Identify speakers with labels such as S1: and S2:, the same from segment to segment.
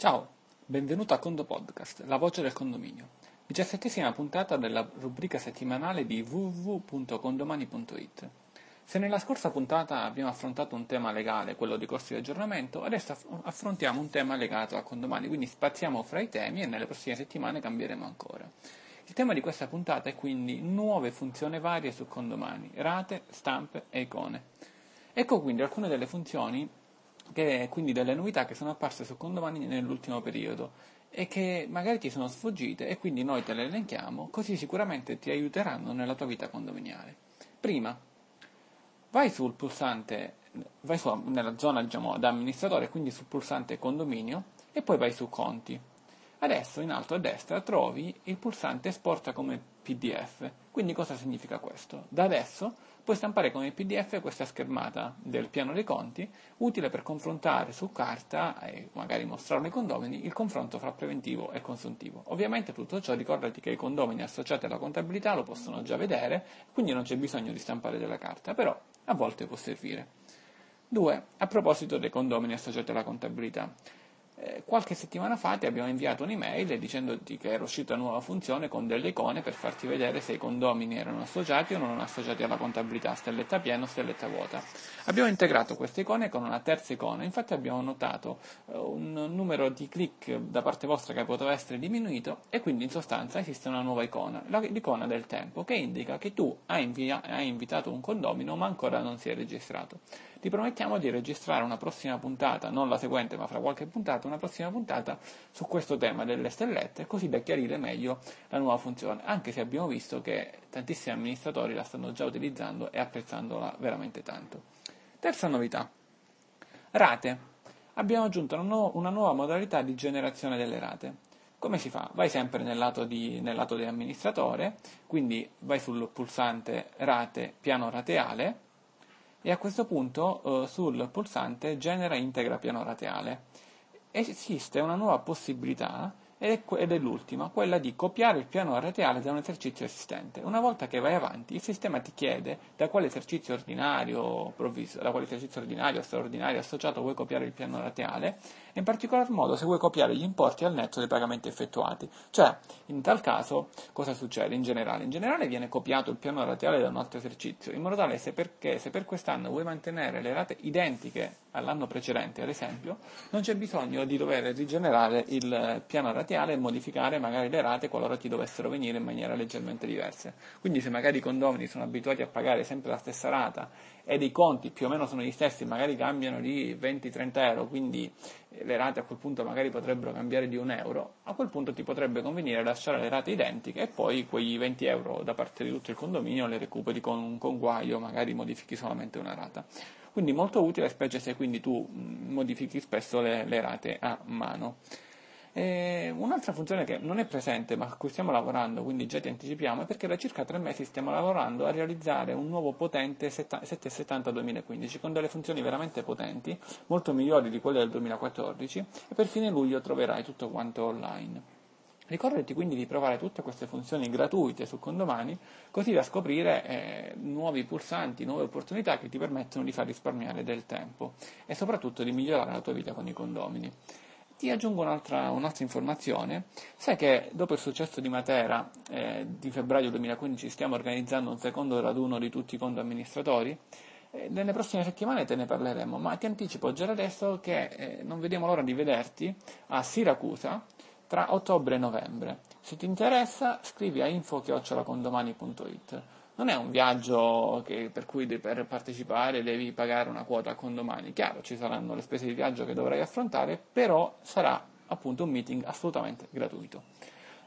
S1: Ciao, benvenuto a Condo Podcast, la voce del condominio, diciassettesima puntata della rubrica settimanale di www.condomani.it. Se nella scorsa puntata abbiamo affrontato un tema legale, quello dei corsi di aggiornamento, adesso affrontiamo un tema legato a condomani, quindi spaziamo fra i temi e nelle prossime settimane cambieremo ancora. Il tema di questa puntata è quindi nuove funzioni varie su condomani, rate, stampe e icone. Ecco quindi alcune delle funzioni che quindi delle novità che sono apparse su Condomani nell'ultimo periodo e che magari ti sono sfuggite e quindi noi te le elenchiamo, così sicuramente ti aiuteranno nella tua vita condominiale. Prima, vai sul pulsante, vai su, nella zona diciamo da amministratore, quindi sul pulsante condominio e poi vai su conti. Adesso in alto a destra trovi il pulsante esporta come PDF. Quindi cosa significa questo? Da adesso puoi stampare come PDF questa schermata del piano dei conti, utile per confrontare su carta e magari mostrarlo ai condomini il confronto fra preventivo e consuntivo. Ovviamente tutto ciò ricordati che i condomini associati alla contabilità lo possono già vedere, quindi non c'è bisogno di stampare della carta, però a volte può servire. 2. A proposito dei condomini associati alla contabilità. Eh, qualche settimana fa ti abbiamo inviato un'email dicendoti che era uscita una nuova funzione con delle icone per farti vedere se i condomini erano associati o non associati alla contabilità, stelletta piena o stelletta vuota. Abbiamo integrato queste icone con una terza icona, infatti abbiamo notato eh, un numero di click da parte vostra che poteva essere diminuito e quindi in sostanza esiste una nuova icona, l'icona del tempo, che indica che tu hai, invia- hai invitato un condomino ma ancora non si è registrato. Ti promettiamo di registrare una prossima puntata, non la seguente ma fra qualche puntata, una prossima puntata su questo tema delle stellette, così da chiarire meglio la nuova funzione, anche se abbiamo visto che tantissimi amministratori la stanno già utilizzando e apprezzandola veramente tanto. Terza novità. Rate. Abbiamo aggiunto una, nu- una nuova modalità di generazione delle rate. Come si fa? Vai sempre nel lato, di, nel lato di amministratore, quindi vai sul pulsante rate piano rateale e a questo punto eh, sul pulsante genera integra piano rateale. Esiste una nuova possibilità ed è, l'ultima, quella di copiare il piano rateale da un esercizio esistente. Una volta che vai avanti, il sistema ti chiede da quale esercizio ordinario, provviso, da quale esercizio ordinario, straordinario, associato vuoi copiare il piano rateale e in particolar modo se vuoi copiare gli importi al netto dei pagamenti effettuati. Cioè, in tal caso, cosa succede in generale? In generale viene copiato il piano rateale da un altro esercizio, in modo tale se, perché, se per quest'anno vuoi mantenere le rate identiche all'anno precedente, ad esempio, non c'è bisogno di dover rigenerare il piano rateale e modificare magari le rate qualora ti dovessero venire in maniera leggermente diversa. Quindi se magari i condomini sono abituati a pagare sempre la stessa rata e dei conti più o meno sono gli stessi, magari cambiano di 20-30 euro, quindi le rate a quel punto magari potrebbero cambiare di un euro, a quel punto ti potrebbe convenire lasciare le rate identiche e poi quei 20 euro da parte di tutto il condominio le recuperi con un conguaglio, magari modifichi solamente una rata. Quindi molto utile, specie se quindi tu modifichi spesso le, le rate a mano. E un'altra funzione che non è presente ma a cui stiamo lavorando, quindi già ti anticipiamo, è perché da circa tre mesi stiamo lavorando a realizzare un nuovo potente 770 2015 con delle funzioni veramente potenti, molto migliori di quelle del 2014 e per fine luglio troverai tutto quanto online. Ricordati quindi di provare tutte queste funzioni gratuite su Condomani, così da scoprire eh, nuovi pulsanti, nuove opportunità che ti permettono di far risparmiare del tempo e soprattutto di migliorare la tua vita con i condomini. Ti aggiungo un'altra, un'altra, informazione. Sai che dopo il successo di Matera eh, di febbraio 2015 stiamo organizzando un secondo raduno di tutti i conto amministratori? Eh, nelle prossime settimane te ne parleremo, ma ti anticipo già adesso che eh, non vediamo l'ora di vederti a Siracusa tra ottobre e novembre. Se ti interessa scrivi a info-condomani.it non è un viaggio che, per cui per partecipare devi pagare una quota a condomani. Chiaro, ci saranno le spese di viaggio che dovrai affrontare, però sarà appunto un meeting assolutamente gratuito.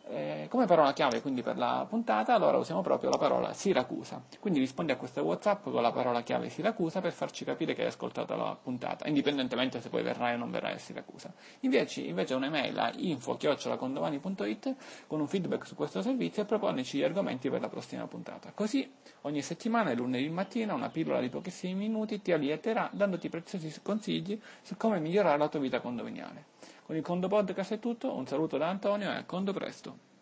S1: Eh, come parola chiave quindi per la puntata, allora usiamo proprio la parola Siracusa. Quindi rispondi a questo WhatsApp con la parola chiave Siracusa per farci capire che hai ascoltato la puntata, indipendentemente se poi verrai o non verrai a Siracusa. Invece, invece un'email a info-condomani.it con un feedback su questo servizio e proponici gli argomenti per la prossima puntata. Così ogni settimana, lunedì mattina, una pillola di pochissimi minuti ti allieterà dandoti preziosi consigli su come migliorare la tua vita condominiale. Con il Condo Podcast è tutto, un saluto da Antonio e a Condo presto.